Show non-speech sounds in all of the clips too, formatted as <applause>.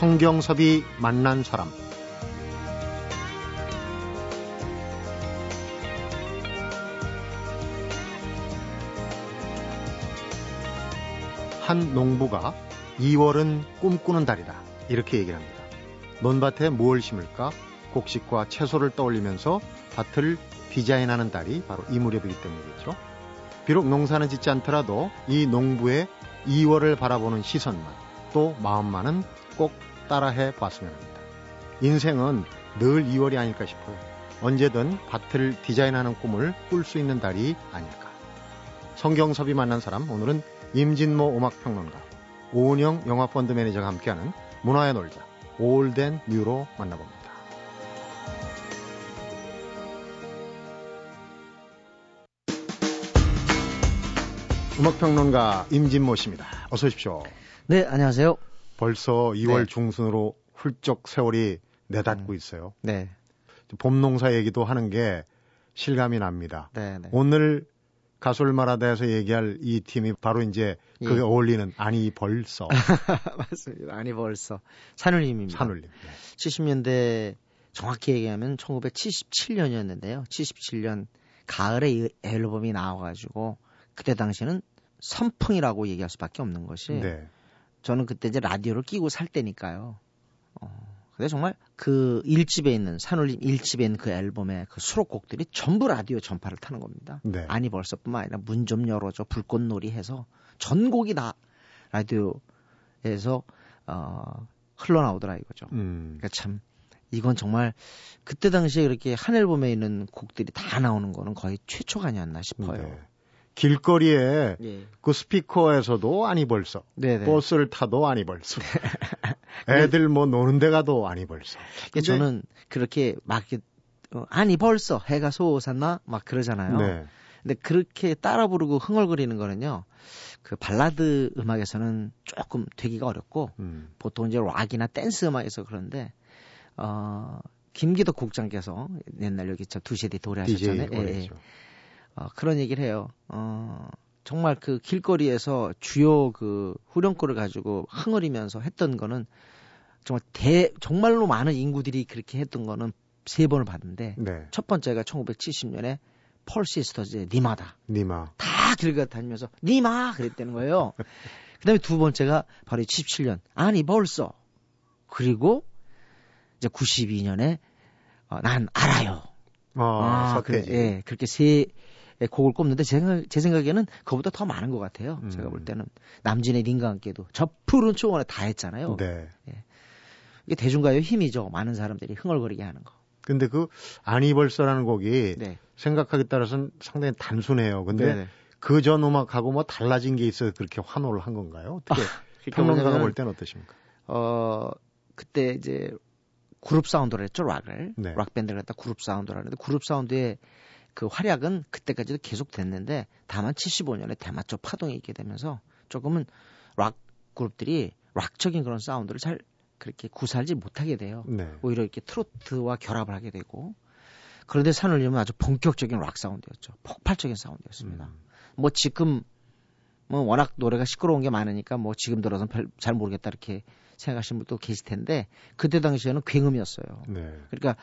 성경섭이 만난 사람 한 농부가 2월은 꿈꾸는 달이다 이렇게 얘기를 합니다. 논밭에 무엇을 심을까? 곡식과 채소를 떠올리면서 밭을 디자인하는 달이 바로 이 무렵이기 때문이겠죠. 비록 농사는 짓지 않더라도 이 농부의 2월을 바라보는 시선만 또 마음만은 꼭 따라해 봤으면 합니다. 인생은 늘 2월이 아닐까 싶어요. 언제든 밭을 디자인하는 꿈을 꿀 수 있는 달이 아닐까. 성경섭이 만난 사람 오늘은 임진모 음악평론가 오은영 영화펀드 매니저가 함께하는 문화야 놀자 Old and New로 만나봅니다. 음악평론가 임진모 씨입니다. 어서 오십시오. 네, 안녕하세요. 벌써 2월 네. 중순으로 훌쩍 세월이 내닫고 음. 있어요. 네. 봄 농사 얘기도 하는 게 실감이 납니다. 네, 네. 오늘 가솔 마라다에서 얘기할 이 팀이 바로 이제 예. 그게 어울리는 아니 벌써. <laughs> 맞습니다. 아니 벌써. 산울림입니다. 산울림. 네. 70년대 정확히 얘기하면 1977년이었는데요. 77년 가을에 이 앨범이 나와가지고 그때 당시에는 선풍이라고 얘기할 수밖에 없는 것이 네. 저는 그때 이제 라디오를 끼고 살 때니까요. 어, 근데 정말 그 1집에 있는 산울림 1집에 있는 그 앨범의 그 수록곡들이 전부 라디오 전파를 타는 겁니다. 네. 아니 벌써뿐만 아니라 문 좀 열어줘 불꽃놀이 해서 전곡이 다 라디오에서 어, 흘러나오더라 이거죠. 음. 그러니까 참 이건 정말 그때 당시에 그렇게 한 앨범에 있는 곡들이 다 나오는 거는 거의 최초가 아니었나 싶어요. 네. 길거리에 예. 그 스피커에서도 아니 벌써 네네. 버스를 타도 아니 벌써 <laughs> 애들 뭐 노는 데 가도 아니 벌써 근데 저는 그렇게 막 어, 아니 벌써 해가 솟았나 막 그러잖아요 네. 근데 그렇게 따라 부르고 흥얼거리는 거는요 그 발라드 음악에서는 조금 되기가 어렵고 음. 보통 이제 락이나 댄스 음악에서 그런데 어 김기덕 국장께서 옛날 여기 저 두시대 도래하셨잖아요. 예, 예. 어, 그런 얘기를 해요. 어, 정말 그 길거리에서 주요 그 후렴구를 가지고 흥얼이면서 했던 거는 정말 대 정말로 많은 인구들이 그렇게 했던 거는 세 번을 봤는데 네. 첫 번째가 1970년에 펄 시스터즈의 니마다. 니마. 다 길가 다니면서 니마 그랬다는 거예요. <laughs> 그다음에 두 번째가 바로 77년 아니 벌써 그리고 이제 92년에 어, 난 알아요. 아, 아 그래, 예, 그렇게 세 예, 곡을 꼽는데 제, 생각, 제 생각에는 그보다 더 많은 것 같아요. 음. 제가 볼 때는 남진의 님과 함께도 저 푸른 초원에 다 했잖아요. 네. 예. 이게 대중가요 힘이죠. 많은 사람들이 흥얼거리게 하는 거. 근데 그 아니 벌써라는 곡이 네. 생각하기에 따라서는 상당히 단순해요. 근데 그 전 음악하고 뭐 달라진 게 있어서 그렇게 환호를 한 건가요? 어떻게 아, 평론가가 볼 때는 어떠십니까? 어 그때 이제 그룹 사운드를 했죠 락을 네. 락 밴드를 했다 그룹 사운드라는데 그룹 사운드에 그 활약은 그때까지도 계속 됐는데 다만 75년에 대마초 파동이 있게 되면서 조금은 락 그룹들이 락적인 그런 사운드를 잘 그렇게 구사하지 못하게 돼요. 네. 오히려 이렇게 트로트와 결합을 하게 되고 그런데 산울림은 아주 본격적인 락 사운드였죠. 폭발적인 사운드였습니다. 음. 뭐 지금 뭐 워낙 노래가 시끄러운 게 많으니까 뭐 지금 들어서는 별, 잘 모르겠다 이렇게 생각하시는 분도 계실 텐데 그때 당시에는 굉음이었어요. 네. 그러니까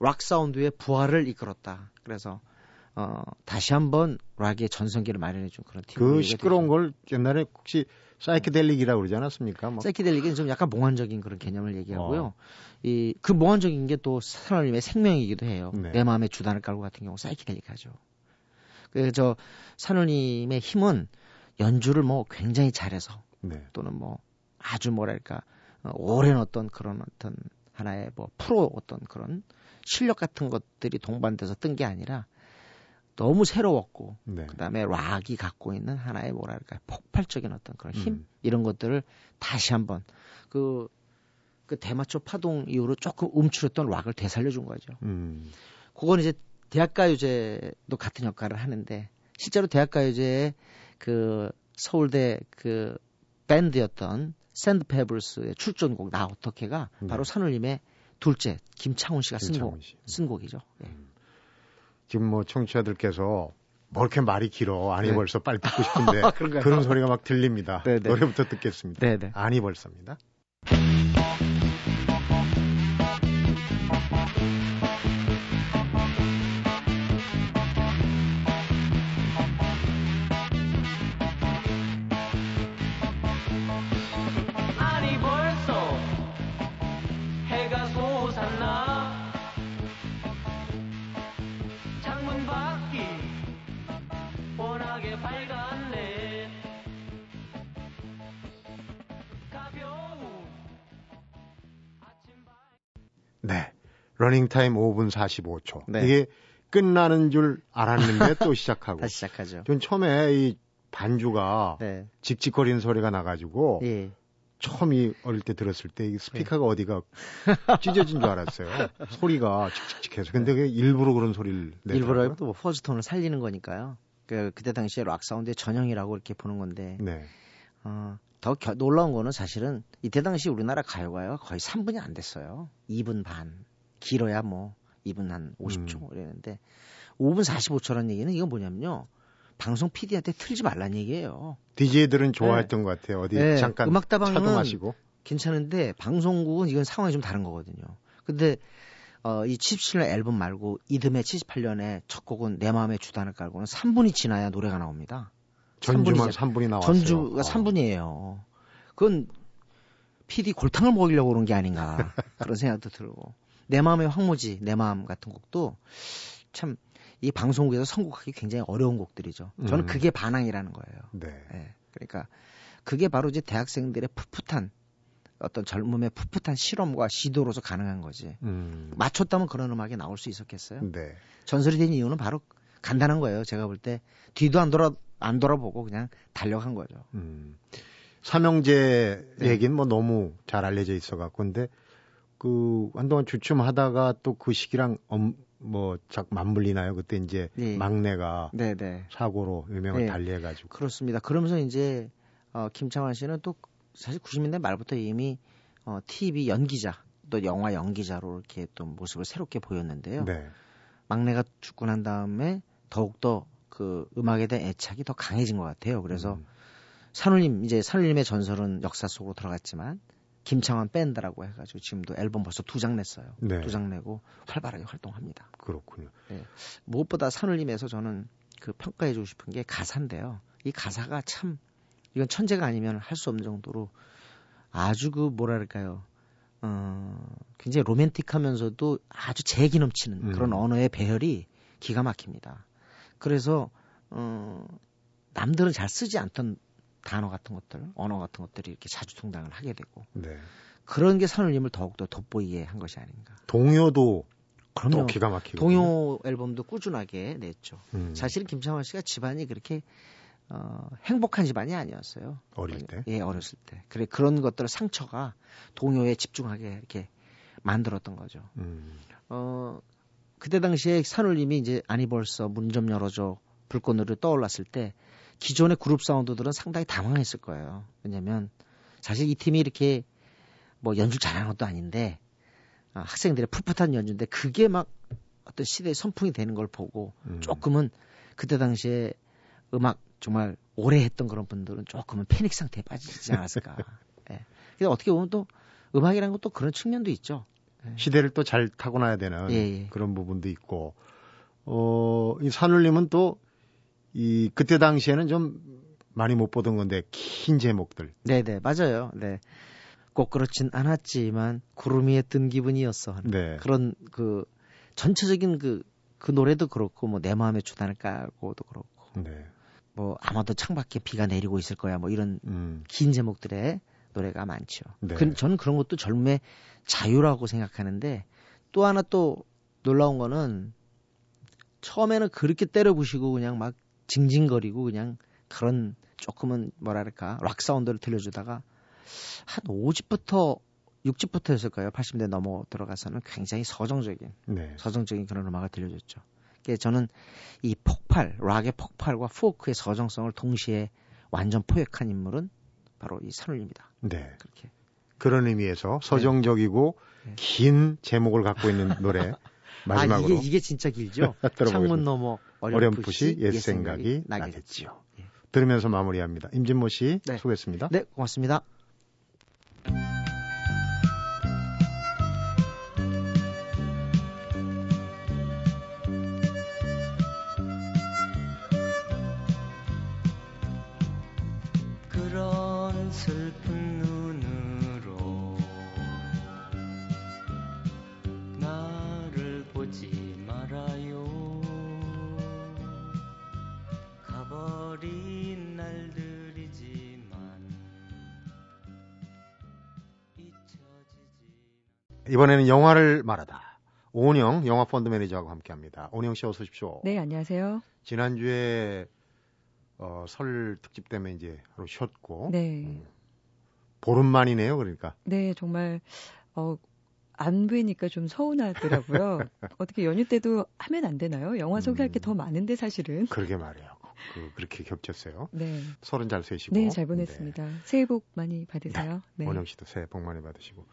락 사운드의 부활을 이끌었다. 그래서 어 다시 한번 락의 전성기를 마련해 준 그런 팀. 그 시끄러운 되죠. 걸 옛날에 혹시 사이키델릭이라고 그러지 않았습니까? 뭐. 사이키델릭은 좀 약간 몽환적인 그런 개념을 얘기하고요. 어. 이그 몽환적인 게 또 사람님의 생명이기도 해요. 네. 내 마음에 주단을 깔고 같은 경우 사이키델릭하죠. 그래서 산울님의 힘은 연주를 뭐 굉장히 잘해서 네. 또는 뭐 아주 뭐랄까 어, 오랜 어떤 그런 어떤 하나의 뭐 프로 어떤 그런 실력 같은 것들이 동반돼서 뜬 게 아니라 너무 새로웠고 네. 그다음에 락이 갖고 있는 하나의 뭐랄까 폭발적인 어떤 그런 힘 음. 이런 것들을 다시 한번 그, 그 대마초 파동 이후로 조금 움츠렸던 락을 되살려 준 거죠. 음. 그건 이제 대학가요제도 같은 역할을 하는데 실제로 대학가요제의 그 서울대 그 밴드였던 샌드 페블스의 출전곡 나 어떡해가 네. 바로 산울림의 둘째 김창훈 씨가 쓴, 곡, 씨. 쓴 곡이죠. 예. 음. 지금 뭐 청취자들께서 뭐 이렇게 말이 길어 아니 네. 벌써 빨리 듣고 싶은데 <laughs> 그런 소리가 막 들립니다. 네네. 네. 노래부터 듣겠습니다. 네네. 네. 아니 벌써입니다. 빨간 내 네. 러닝타임 5분 45초. 네. 이게 끝나는 줄 알았는데 <laughs> 또 시작하고. 다시 시작하죠. 전 처음에 이 반주가 네. 직직거리는 소리가 나가지고 예. 처음 이 어릴 때 들었을 때 이 스피커가 네. 어디가 찢어진 줄 알았어요. <laughs> 소리가 칙칙칙해서. 근데 그게 일부러 그런 소리를 내요. 일부러 또 뭐 퍼즈톤을 살리는 거니까요. 그 그때 당시에 락 사운드의 전형이라고 이렇게 보는 건데. 네. 어, 더 겨, 놀라운 거는 사실은 이때 당시 우리나라 가요가요 거의 3분이 안 됐어요. 2분 반. 길어야 뭐 2분 한 50초 음. 이랬는데 5분 45초라는 얘기는 이건 뭐냐면요. 방송 PD한테 틀지 말란 얘기예요. DJ들은 좋아했던 네. 것 같아요. 어디 네. 잠깐 음악다방은 차도 마시고. 괜찮은데 방송국은 이건 상황이 좀 다른 거거든요. 근데 어, 이 77년 앨범 말고 이듬해 78년에 첫 곡은 내 마음의 주단을 깔고는 3분이 지나야 노래가 나옵니다. 전주만 3분이, 3분이 나왔어요. 전주가 어. 3분이에요. 그건 PD 골탕을 먹이려고 그런 게 아닌가 <laughs> 그런 생각도 들고 내 마음의 황무지 내 마음 같은 곡도 참 이 방송국에서 선곡하기 굉장히 어려운 곡들이죠. 저는 음. 그게 반항이라는 거예요. 네. 네. 그러니까 그게 바로 이제 대학생들의 풋풋한 어떤 젊음의 풋풋한 실험과 시도로서 가능한 거지. 음. 맞췄다면 그런 음악이 나올 수 있었겠어요? 네. 전설이 된 이유는 바로 간단한 거예요. 제가 볼 때 뒤도 안 돌아 안 돌아보고 그냥 달려간 거죠. 음. 삼형제 네. 얘기는 뭐 너무 잘 알려져 있어 갖고 근데 그 한동안 주춤하다가 또 그 시기랑 엄, 뭐 작 맞물리나요? 그때 이제 네. 막내가 네네. 네. 사고로 유명을 네. 달리해가지고 그렇습니다. 그러면서 이제 어, 김창완 씨는 또 사실 90년대 말부터 이미 어, TV 연기자 또 영화 연기자로 이렇게 또 모습을 새롭게 보였는데요. 네. 막내가 죽고 난 다음에 더욱더 그 음악에 대한 애착이 더 강해진 것 같아요. 그래서 음. 산울림 이제 산울림의 전설은 역사 속으로 들어갔지만 김창완 밴드라고 해가지고 지금도 앨범 벌써 두 장 냈어요. 네. 두장 내고 활발하게 활동합니다. 그렇군요. 네. 무엇보다 산울림에서 저는 그 평가해 주고 싶은 게 가사인데요. 이 가사가 참 이건 천재가 아니면 할 수 없는 정도로 아주 그 뭐랄까요. 어, 굉장히 로맨틱하면서도 아주 재기 넘치는 음. 그런 언어의 배열이 기가 막힙니다. 그래서 어, 남들은 잘 쓰지 않던 단어 같은 것들, 언어 같은 것들이 이렇게 자주 등장을 하게 되고 네. 그런 게 산울림을 더욱더 돋보이게 한 것이 아닌가. 동요도 그럼요. 기가 막히고 동요 앨범도 꾸준하게 냈죠. 음. 사실은 김창완 씨가 집안이 그렇게 어, 행복한 집안이 아니었어요. 어릴 때? 예, 어렸을 때. 그래 그런 것들 상처가 동요에 집중하게 이렇게 만들었던 거죠. 음. 어, 그때 당시에 산울림이 이제 아니 벌써 문 좀 열어줘 불꽃놀이를 떠올랐을 때 기존의 그룹 사운드들은 상당히 당황했을 거예요. 왜냐면 사실 이 팀이 이렇게 뭐 연주 잘하는 것도 아닌데 아, 학생들의 풋풋한 연주인데 그게 막 어떤 시대의 선풍이 되는 걸 보고 음. 조금은 그때 당시에 음악 정말 오래 했던 그런 분들은 조금은 패닉 상태에 빠지지 않았을까. <laughs> 예. 근데 어떻게 보면 또 음악이라는 것도 그런 측면도 있죠. 예. 시대를 또 잘 타고나야 되는 예, 예. 그런 부분도 있고, 어, 이 산울림은 또 이 그때 당시에는 좀 많이 못 보던 건데 긴 제목들. 네네 맞아요. 네. 꼭 그렇진 않았지만 구름 위에 뜬 기분이었어. 네. 그런 그 전체적인 그, 그 노래도 그렇고 뭐 내 마음의 주단을 깔고도 그렇고. 네. 뭐 아마도 창밖에 비가 내리고 있을 거야 뭐 이런 음. 긴 제목들의 노래가 많죠. 네. 그, 저는 그런 것도 젊음의 자유라고 생각하는데 또 하나 또 놀라운 거는 처음에는 그렇게 때려 부시고 그냥 막 징징거리고 그냥 그런 조금은 뭐랄까 락 사운드를 들려주다가 한 5집부터 6집부터였을까요? 80대 넘어 들어가서는 굉장히 서정적인 네. 서정적인 그런 음악을 들려줬죠. 저는 이 폭 발, 락의 폭발과 포크의 서정성을 동시에 완전 포획한 인물은 바로 이 산울입니다. 네. 그렇게. 그런 의미에서 서정적이고 네. 긴 제목을 갖고 있는 노래 <laughs> 마지막으로 아, 이게, 이게 진짜 길죠. <laughs> 창문 너머 어렴풋이 옛 생각이 나겠지요. 예. 들으면서 마무리합니다. 임진모 씨 네. 수고했습니다. 네, 고맙습니다. 슬픈 눈으로 나를 보지 말아요 가버린 날들이지만 잊혀지지 이번에는 영화를 말하다 오은영 영화 펀드 매니저하고 함께합니다. 오은영 씨 어서 오십시오. 네 안녕하세요. 지난주에 어, 설 특집 때문에 이제 하루 쉬었고 네. 음, 보름 만이네요, 그러니까. 네, 정말 어, 안 뵈니까 좀 서운하더라고요. <laughs> 어떻게 연휴 때도 하면 안 되나요? 영화 소개할 음, 게더 많은데 사실은. 그러게 말이에요. 그, 그렇게 겹쳤어요. 네. 설은 잘 쇠시고. 네, 잘 보냈습니다. 네. 새해 복 많이 받으세요. 네. 원영 씨도 새해 복 많이 받으시고.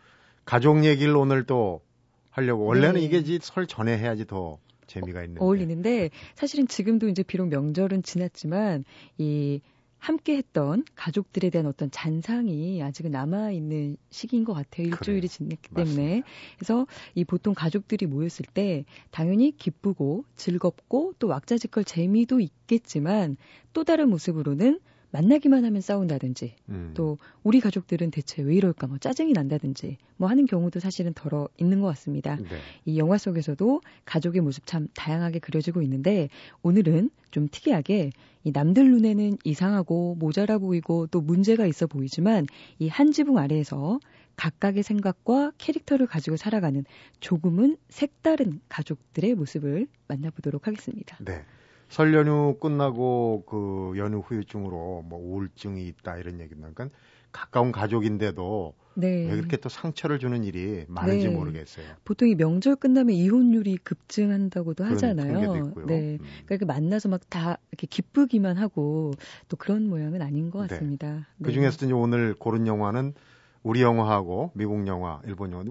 가족 얘기를 오늘 또 하려고. 원래는 네. 이게 설 전에 해야지 더 재미가 있는 어울리는데 사실은 지금도 이제 비록 명절은 지났지만 이 함께 했던 가족들에 대한 어떤 잔상이 아직은 남아 있는 시기인 것 같아요. 일주일이 지났기 때문에. 그래서 이 보통 가족들이 모였을 때 당연히 기쁘고 즐겁고 또 왁자지껄 재미도 있겠지만 또 다른 모습으로는 만나기만 하면 싸운다든지 음. 또 우리 가족들은 대체 왜 이럴까 뭐 짜증이 난다든지 뭐 하는 경우도 사실은 덜어 있는 것 같습니다. 네. 이 영화 속에서도 가족의 모습 참 다양하게 그려지고 있는데 오늘은 좀 특이하게 이 남들 눈에는 이상하고 모자라 보이고 또 문제가 있어 보이지만 이 한 지붕 아래에서 각각의 생각과 캐릭터를 가지고 살아가는 조금은 색다른 가족들의 모습을 만나보도록 하겠습니다. 네. 설 연휴 끝나고 그 연휴 후유증으로 뭐 우울증이 있다 이런 얘기는 그러니까 가까운 가족인데도 네. 왜 그렇게 또 상처를 주는 일이 많은지 네. 모르겠어요. 보통 이 명절 끝나면 이혼율이 급증한다고도 하잖아요. 네. 음. 그러니까 만나서 막 다 이렇게 기쁘기만 하고 또 그런 모양은 아닌 것 네. 같습니다. 네. 그 중에서도 이제 오늘 고른 영화는 우리 영화하고 미국 영화, 일본 영화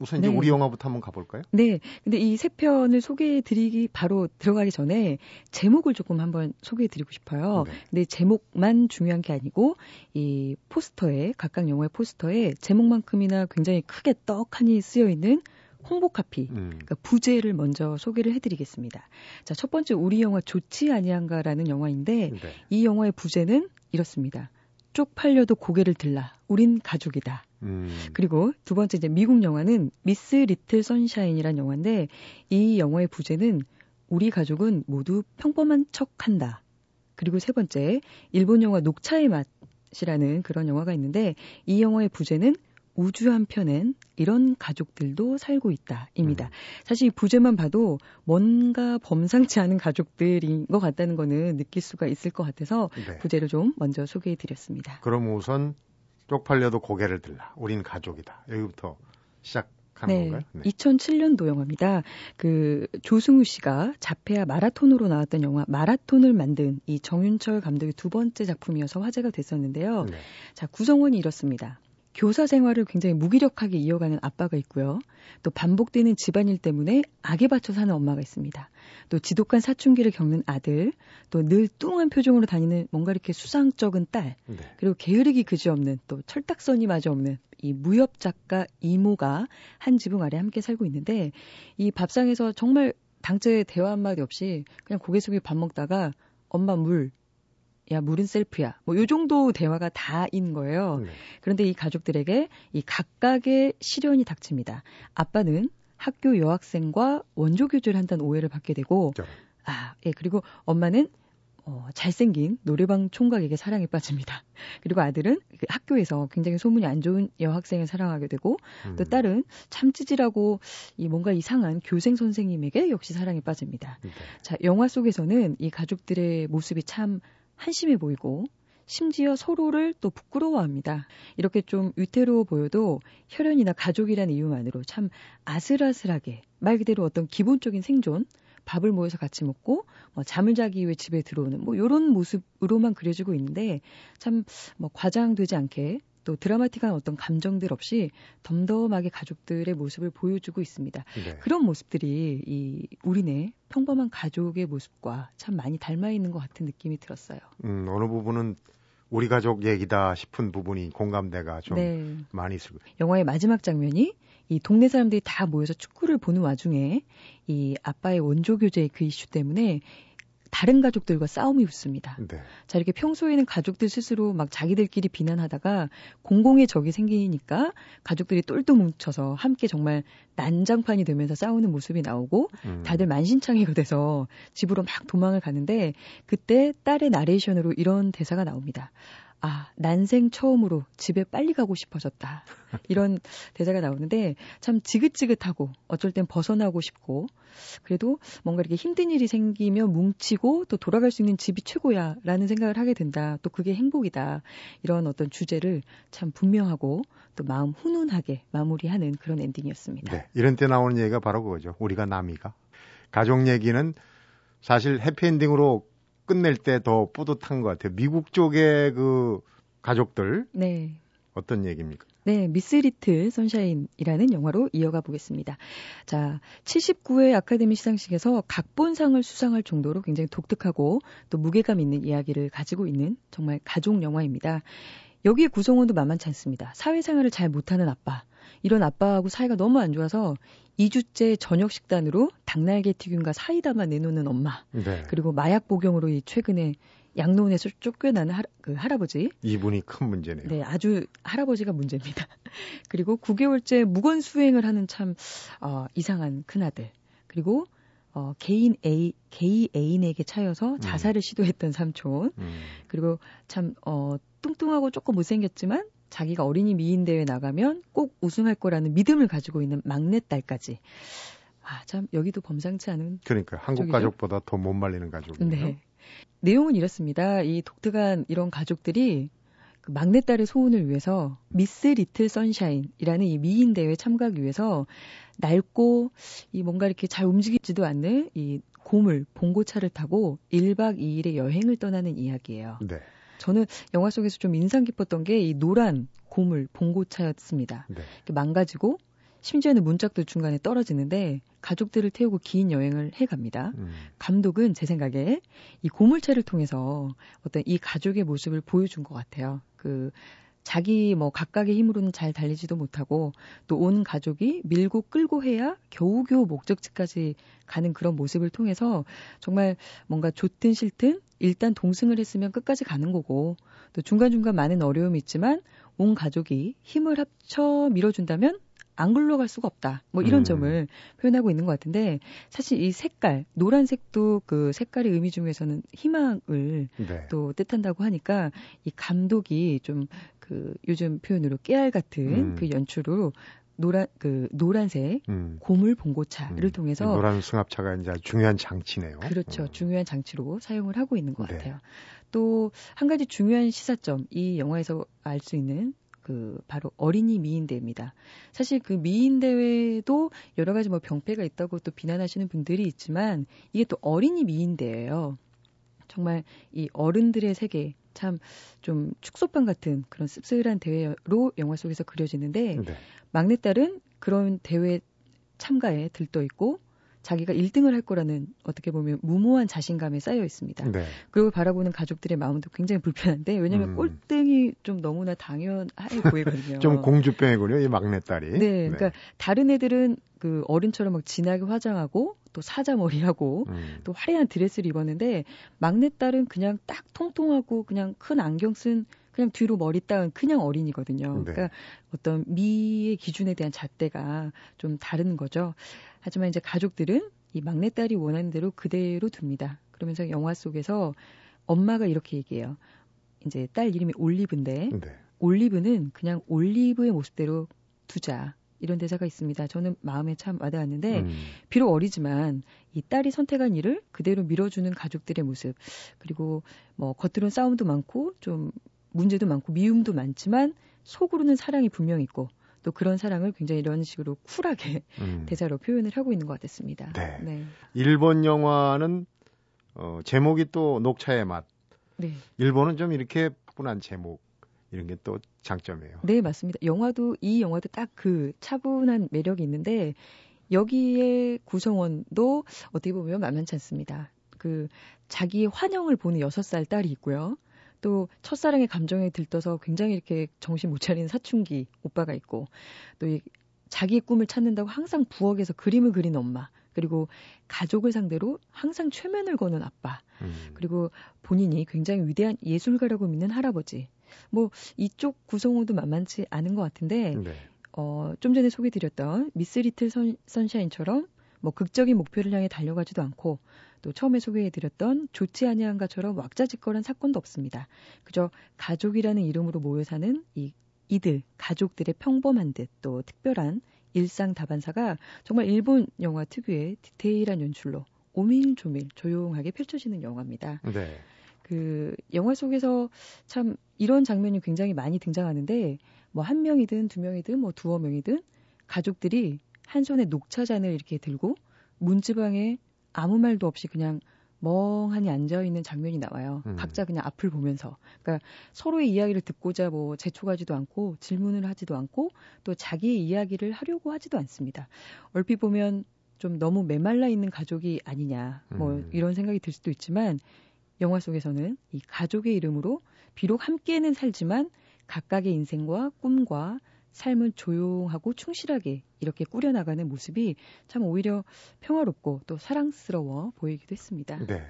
우선 이제 네. 우리 영화부터 한번 가볼까요? 네. 근데 이 세 편을 소개해드리기 바로 들어가기 전에 제목을 조금 한번 소개해드리고 싶어요. 네. 근데 제목만 중요한 게 아니고 이 포스터에 각각 영화의 포스터에 제목만큼이나 굉장히 크게 떡하니 쓰여 있는 홍보 카피, 음. 그러니까 부제를 먼저 소개를 해드리겠습니다. 자, 첫 번째 우리 영화 좋지 아니한가라는 영화인데 네. 이 영화의 부제는 이렇습니다. 쪽팔려도 고개를 들라. 우린 가족이다. 음. 그리고 두 번째 이제 미국 영화는 미스 리틀 선샤인이란 영화인데 이 영화의 부제는 우리 가족은 모두 평범한 척한다. 그리고 세 번째 일본 영화 녹차의 맛이라는 그런 영화가 있는데 이 영화의 부제는 우주 한편엔 이런 가족들도 살고 있다입니다. 음. 사실 이 부제만 봐도 뭔가 범상치 않은 가족들인 것 같다는 거는 느낄 수가 있을 것 같아서 네. 부제를 좀 먼저 소개해 드렸습니다. 그럼 우선 쪽팔려도 고개를 들라. 우린 가족이다. 여기부터 시작하는 네, 건가요? 네. 2007년도 영화입니다. 그 조승우 씨가 자폐아 마라톤으로 나왔던 영화 마라톤을 만든 이 정윤철 감독의 두 번째 작품이어서 화제가 됐었는데요. 네. 자, 구성원이 이렇습니다. 교사 생활을 굉장히 무기력하게 이어가는 아빠가 있고요. 또 반복되는 집안일 때문에 악에 받쳐 사는 엄마가 있습니다. 또 지독한 사춘기를 겪는 아들, 또 늘 뚱한 표정으로 다니는 뭔가 이렇게 수상쩍은 딸, 네. 그리고 게으르기 그지없는 또 철딱선이 마저 없는 이 무협 작가 이모가 한 지붕 아래 함께 살고 있는데 이 밥상에서 정말 당최 대화 한마디 없이 그냥 고개 숙이 밥 먹다가 엄마 물, 야, 물은 셀프야. 뭐, 요 정도 대화가 다인 거예요. 네. 그런데 이 가족들에게 이 각각의 시련이 닥칩니다. 아빠는 학교 여학생과 원조 교제를 한다는 오해를 받게 되고, 네. 아, 예, 그리고 엄마는 어, 잘생긴 노래방 총각에게 사랑에 빠집니다. <laughs> 그리고 아들은 그 학교에서 굉장히 소문이 안 좋은 여학생을 사랑하게 되고 음. 또 딸은 참 찌질하고 이 뭔가 이상한 교생 선생님에게 역시 사랑에 빠집니다. 네. 자, 영화 속에서는 이 가족들의 모습이 참 한심해 보이고 심지어 서로를 또 부끄러워합니다. 이렇게 좀 위태로워 보여도 혈연이나 가족이라는 이유만으로 참 아슬아슬하게 말 그대로 어떤 기본적인 생존, 밥을 모여서 같이 먹고 뭐 잠을 자기 위해 집에 들어오는 뭐 이런 모습으로만 그려지고 있는데 참 뭐 과장되지 않게 또 드라마틱한 어떤 감정들 없이 덤덤하게 가족들의 모습을 보여주고 있습니다. 네. 그런 모습들이 이 우리네 평범한 가족의 모습과 참 많이 닮아 있는 것 같은 느낌이 들었어요. 음, 어느 부분은 우리 가족 얘기다 싶은 부분이 공감대가 좀 네. 많이 있을 거예요. 영화의 마지막 장면이 이 동네 사람들이 다 모여서 축구를 보는 와중에 이 아빠의 원조 교제 그 이슈 때문에 다른 가족들과 싸움이 붙습니다. 네. 자, 이렇게 평소에는 가족들 스스로 막 자기들끼리 비난하다가 공공의 적이 생기니까 가족들이 똘똘 뭉쳐서 함께 정말 난장판이 되면서 싸우는 모습이 나오고 음. 다들 만신창이가 돼서 집으로 막 도망을 가는데 그때 딸의 나레이션으로 이런 대사가 나옵니다. 아, 난생 처음으로 집에 빨리 가고 싶어졌다. 이런 대사가 나오는데 참 지긋지긋하고 어쩔 땐 벗어나고 싶고 그래도 뭔가 이렇게 힘든 일이 생기면 뭉치고 또 돌아갈 수 있는 집이 최고야 라는 생각을 하게 된다. 또 그게 행복이다. 이런 어떤 주제를 참 분명하고 또 마음 훈훈하게 마무리하는 그런 엔딩이었습니다. 네. 이런 때 나오는 얘기가 바로 그거죠. 우리가 남이가. 가족 얘기는 사실 해피엔딩으로 끝낼 때 더 뿌듯한 것 같아요. 미국 쪽의 그 가족들. 네. 어떤 얘기입니까? 네, 미스 리틀 선샤인이라는 영화로 이어가 보겠습니다. 자, 79회 아카데미 시상식에서 각본상을 수상할 정도로 굉장히 독특하고 또 무게감 있는 이야기를 가지고 있는 정말 가족 영화입니다. 여기에 구성원도 만만치 않습니다. 사회생활을 잘 못하는 아빠. 이런 아빠하고 사이가 너무 안 좋아서 2주째 저녁 식단으로 닭날개 튀김과 사이다만 내놓는 엄마. 네. 그리고 마약 복용으로 이 최근에 양로원에서 쫓겨나는 하, 그 할아버지. 이분이 큰 문제네요. 네, 아주 할아버지가 문제입니다. <laughs> 그리고 9개월째 무건 수행을 하는 참 어, 이상한 큰아들. 그리고 어, 개인 A, 개인 애인에게 차여서 음. 자살을 음. 시도했던 삼촌. 음. 그리고 참, 어, 뚱뚱하고 조금 못생겼지만 자기가 어린이 미인 대회 나가면 꼭 우승할 거라는 믿음을 가지고 있는 막내딸까지. 아, 참 여기도 범상치 않은 그러니까 한국 쪽이죠? 가족보다 더 못 말리는 가족이네요. 네. 내용은 이렇습니다. 이 독특한 이런 가족들이 그 막내딸의 소원을 위해서 미스 리틀 선샤인이라는 이 미인 대회 참가하기 위해서 낡고 이 뭔가 이렇게 잘 움직이지도 않는 이 고물 봉고차를 타고 1박 2일의 여행을 떠나는 이야기예요. 네. 저는 영화 속에서 좀 인상 깊었던 게 이 노란 고물 봉고차였습니다. 네. 망가지고 심지어는 문짝도 중간에 떨어지는데 가족들을 태우고 긴 여행을 해 갑니다. 음. 감독은 제 생각에 이 고물차를 통해서 어떤 이 가족의 모습을 보여준 것 같아요. 그 자기 뭐 각각의 힘으로는 잘 달리지도 못하고 또 온 가족이 밀고 끌고 해야 겨우겨우 목적지까지 가는 그런 모습을 통해서 정말 뭔가 좋든 싫든 일단 동승을 했으면 끝까지 가는 거고 또 중간중간 많은 어려움이 있지만 온 가족이 힘을 합쳐 밀어준다면 안 굴러갈 수가 없다. 뭐 이런 음. 점을 표현하고 있는 것 같은데 사실 이 색깔 노란색도 그 색깔의 의미 중에서는 희망을 네. 또 뜻한다고 하니까 이 감독이 좀 그 요즘 표현으로 깨알 같은 음. 그 연출로 노란 그 노란색 음. 고물 봉고차를 음. 통해서 노란 승합차가 이제 중요한 장치네요. 그렇죠. 음. 중요한 장치로 사용을 하고 있는 것 네. 같아요. 또 한 가지 중요한 시사점 이 영화에서 알 수 있는 그 바로 어린이 미인대입니다. 사실 그 미인 대회도 여러 가지 뭐 병폐가 있다고 또 비난하시는 분들이 있지만 이게 또 어린이 미인대예요. 정말 이 어른들의 세계 참 좀 축소판 같은 그런 씁쓸한 대회로 영화 속에서 그려지는데 네. 막내딸은 그런 대회 참가에 들떠 있고 자기가 1등을 할 거라는 어떻게 보면 무모한 자신감에 쌓여 있습니다. 네. 그리고 바라보는 가족들의 마음도 굉장히 불편한데 왜냐하면 음. 꼴등이 좀 너무나 당연해 보이거든요. <laughs> 좀 공주병이군요, 이 막내딸이. 네, 그러니까 다른 애들은 그 어른처럼 막 진하게 화장하고 또 사자 머리하고 음. 또 화려한 드레스를 입었는데 막내딸은 그냥 딱 통통하고 그냥 큰 안경 쓴 그냥 뒤로 머리 따은 그냥 어린이거든요. 네. 그러니까 어떤 미의 기준에 대한 잣대가 좀 다른 거죠. 하지만 이제 가족들은 이 막내딸이 원하는 대로 그대로 둡니다. 그러면서 영화 속에서 엄마가 이렇게 얘기해요. 이제 딸 이름이 올리브인데 네. 올리브는 그냥 올리브의 모습대로 두자. 이런 대사가 있습니다. 저는 마음에 참 와닿았는데 음. 비록 어리지만 이 딸이 선택한 일을 그대로 밀어주는 가족들의 모습 그리고 뭐 겉으로는 싸움도 많고 좀 문제도 많고 미움도 많지만 속으로는 사랑이 분명 있고 또 그런 사랑을 굉장히 이런 식으로 쿨하게 음. 대사로 표현을 하고 있는 것 같았습니다. 네. 네. 일본 영화는 어, 제목이 또 녹차의 맛. 네. 일본은 좀 이렇게 푸근한 제목 이런 게 또 장점이에요. 네, 맞습니다. 영화도 이 영화도 딱 그 차분한 매력이 있는데 여기에 구성원도 어떻게 보면 만만치 않습니다. 그 자기 환영을 보는 여섯 살 딸이 있고요. 또 첫사랑의 감정에 들떠서 굉장히 이렇게 정신 못 차리는 사춘기 오빠가 있고 또 이 자기의 꿈을 찾는다고 항상 부엌에서 그림을 그리는 엄마 그리고 가족을 상대로 항상 최면을 거는 아빠 음. 그리고 본인이 굉장히 위대한 예술가라고 믿는 할아버지 뭐 이쪽 구성원도 만만치 않은 것 같은데 네. 어, 좀 전에 소개드렸던 미스 리틀 선, 선샤인처럼 뭐 극적인 목표를 향해 달려가지도 않고 또 처음에 소개해드렸던 좋지 아니한 것처럼 왁자지껄한 사건도 없습니다. 그저 가족이라는 이름으로 모여 사는 이 이들 가족들의 평범한 듯 또 특별한 일상 다반사가 정말 일본 영화 특유의 디테일한 연출로 오밀조밀 조용하게 펼쳐지는 영화입니다. 네. 그 영화 속에서 참 이런 장면이 굉장히 많이 등장하는데 뭐 한 명이든 두 명이든 뭐 두어 명이든 가족들이 한 손에 녹차잔을 이렇게 들고 문지방에 아무 말도 없이 그냥 멍하니 앉아 있는 장면이 나와요. 음. 각자 그냥 앞을 보면서. 그러니까 서로의 이야기를 듣고자 뭐 재촉하지도 않고 질문을 하지도 않고 또 자기의 이야기를 하려고 하지도 않습니다. 얼핏 보면 좀 너무 메말라 있는 가족이 아니냐. 뭐 음. 이런 생각이 들 수도 있지만 영화 속에서는 이 가족의 이름으로 비록 함께는 살지만 각각의 인생과 꿈과 삶을 조용하고 충실하게 이렇게 꾸려나가는 모습이 참 오히려 평화롭고 또 사랑스러워 보이기도 했습니다. 네.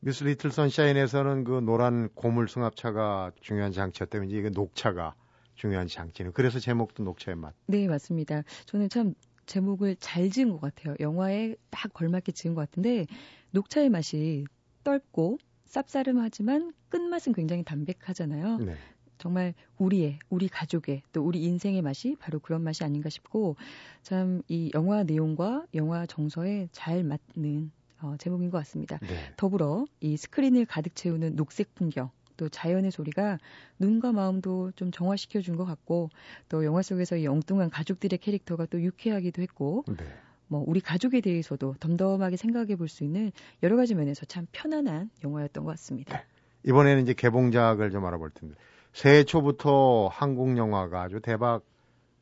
미스 리틀 선샤인에서는 그 노란 고물 승합차가 중요한 장치였다면 이게 녹차가 중요한 장치는 그래서 제목도 녹차의 맛. 네, 맞습니다. 저는 참 제목을 잘 지은 것 같아요. 영화에 딱 걸맞게 지은 것 같은데 녹차의 맛이 떫고 쌉싸름하지만 끝맛은 굉장히 담백하잖아요. 네. 정말 우리의, 우리 가족의, 또 우리 인생의 맛이 바로 그런 맛이 아닌가 싶고, 참 이 영화 내용과 영화 정서에 잘 맞는 어, 제목인 것 같습니다. 네. 더불어 이 스크린을 가득 채우는 녹색 풍경, 또 자연의 소리가 눈과 마음도 좀 정화시켜 준 것 같고, 또 영화 속에서 이 엉뚱한 가족들의 캐릭터가 또 유쾌하기도 했고, 네. 뭐 우리 가족에 대해서도 덤덤하게 생각해 볼 수 있는 여러 가지 면에서 참 편안한 영화였던 것 같습니다. 네. 이번에는 이제 개봉작을 좀 알아볼 텐데 새해 초부터 한국 영화가 아주 대박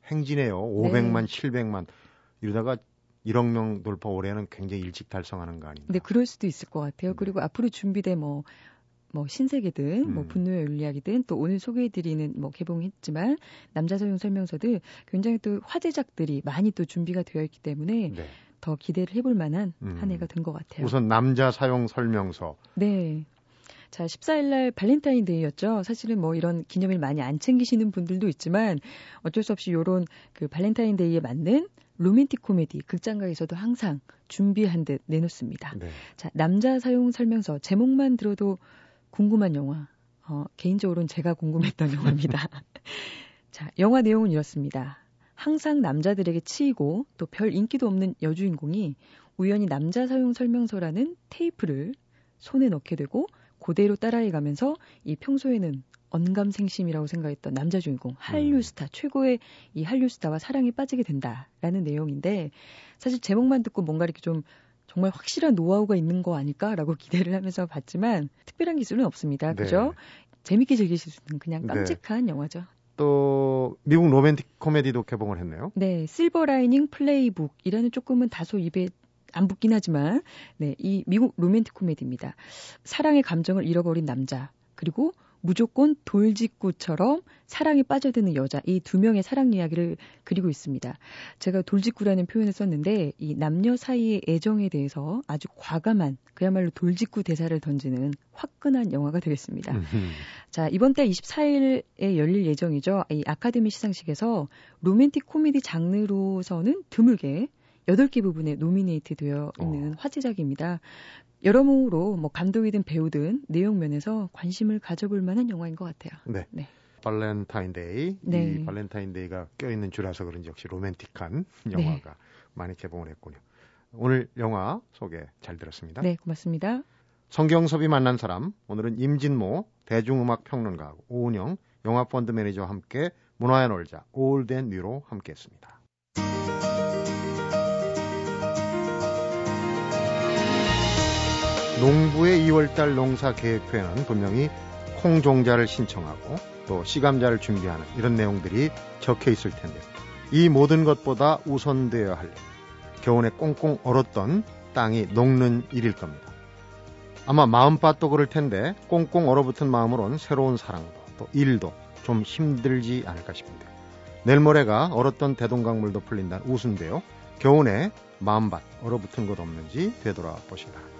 행진해요. 500만, 네. 700만 이러다가 1억 명 돌파 올해는 굉장히 일찍 달성하는 거 아닙니까? 네, 그럴 수도 있을 것 같아요. 네. 그리고 앞으로 준비된 뭐, 뭐 신세계든 음. 뭐 분노의 윤리학이든 또 오늘 소개해드리는 뭐 개봉했지만 남자 사용 설명서들 굉장히 또 화제작들이 많이 또 준비가 되어 있기 때문에 네. 더 기대를 해볼 만한 음. 한 해가 된 것 같아요. 우선 남자 사용 설명서. 네. 자, 14일 날 발렌타인데이였죠. 사실은 뭐 이런 기념일 많이 안 챙기시는 분들도 있지만 어쩔 수 없이 요런 그 발렌타인데이에 맞는 로맨틱 코미디 극장가에서도 항상 준비한 듯 내놓습니다. 네. 자, 남자 사용 설명서 제목만 들어도 궁금한 영화. 어, 개인적으로는 제가 궁금했던 <laughs> 영화입니다. 자, 영화 내용은 이렇습니다. 항상 남자들에게 치이고 또 별 인기도 없는 여주인공이 우연히 남자 사용 설명서라는 테이프를 손에 넣게 되고 그대로 따라해가면서 이 평소에는 언감생심이라고 생각했던 남자 주인공 한류 음. 스타 최고의 이 한류 스타와 사랑에 빠지게 된다라는 내용인데 사실 제목만 듣고 뭔가 이렇게 좀 정말 확실한 노하우가 있는 거 아닐까라고 <laughs> 기대를 하면서 봤지만 특별한 기술은 없습니다. 네. 그죠? 재밌게 즐기실 수 있는 그냥 네. 깜찍한 네. 영화죠. 또 미국 로맨틱 코미디도 개봉을 했네요. 네, 실버 라이닝 플레이북이라는 조금은 다소 입에 안 붙긴 하지만 네, 이 미국 로맨틱 코미디입니다. 사랑의 감정을 잃어버린 남자 그리고 무조건 돌직구처럼 사랑에 빠져드는 여자 이 두 명의 사랑 이야기를 그리고 있습니다. 제가 돌직구라는 표현을 썼는데 이 남녀 사이의 애정에 대해서 아주 과감한 그야말로 돌직구 대사를 던지는 화끈한 영화가 되겠습니다. 자 이번 달 24일에 열릴 예정이죠. 이 아카데미 시상식에서 로맨틱 코미디 장르로서는 드물게 8개 부분에 노미네이트 되어 있는 어. 화제작입니다. 여러모로 뭐 감독이든 배우든 내용 면에서 관심을 가져볼 만한 영화인 것 같아요. 네. 네. 발렌타인데이, 네. 이 발렌타인데이가 껴있는 주라서 그런지 역시 로맨틱한 네. 영화가 네. 많이 개봉을 했군요. 오늘 영화 소개 잘 들었습니다. 네, 고맙습니다. 성경섭이 만난 사람, 오늘은 임진모 대중음악 평론가하고 오은영 영화 펀드 매니저와 함께 문화야 놀자 Old and New로 함께했습니다. 농부의 2월달 농사 계획표에는 분명히 콩 종자를 신청하고 또 시감자를 준비하는 이런 내용들이 적혀 있을 텐데 이 모든 것보다 우선되어야 할 겨우내 꽁꽁 얼었던 땅이 녹는 일일 겁니다. 아마 마음밭도 그럴 텐데 꽁꽁 얼어붙은 마음으론 새로운 사랑도 또 일도 좀 힘들지 않을까 싶은데 내일 모레가 얼었던 대동강물도 풀린다는 우스인데요. 겨우내 마음밭 얼어붙은 것 없는지 되돌아 보시라.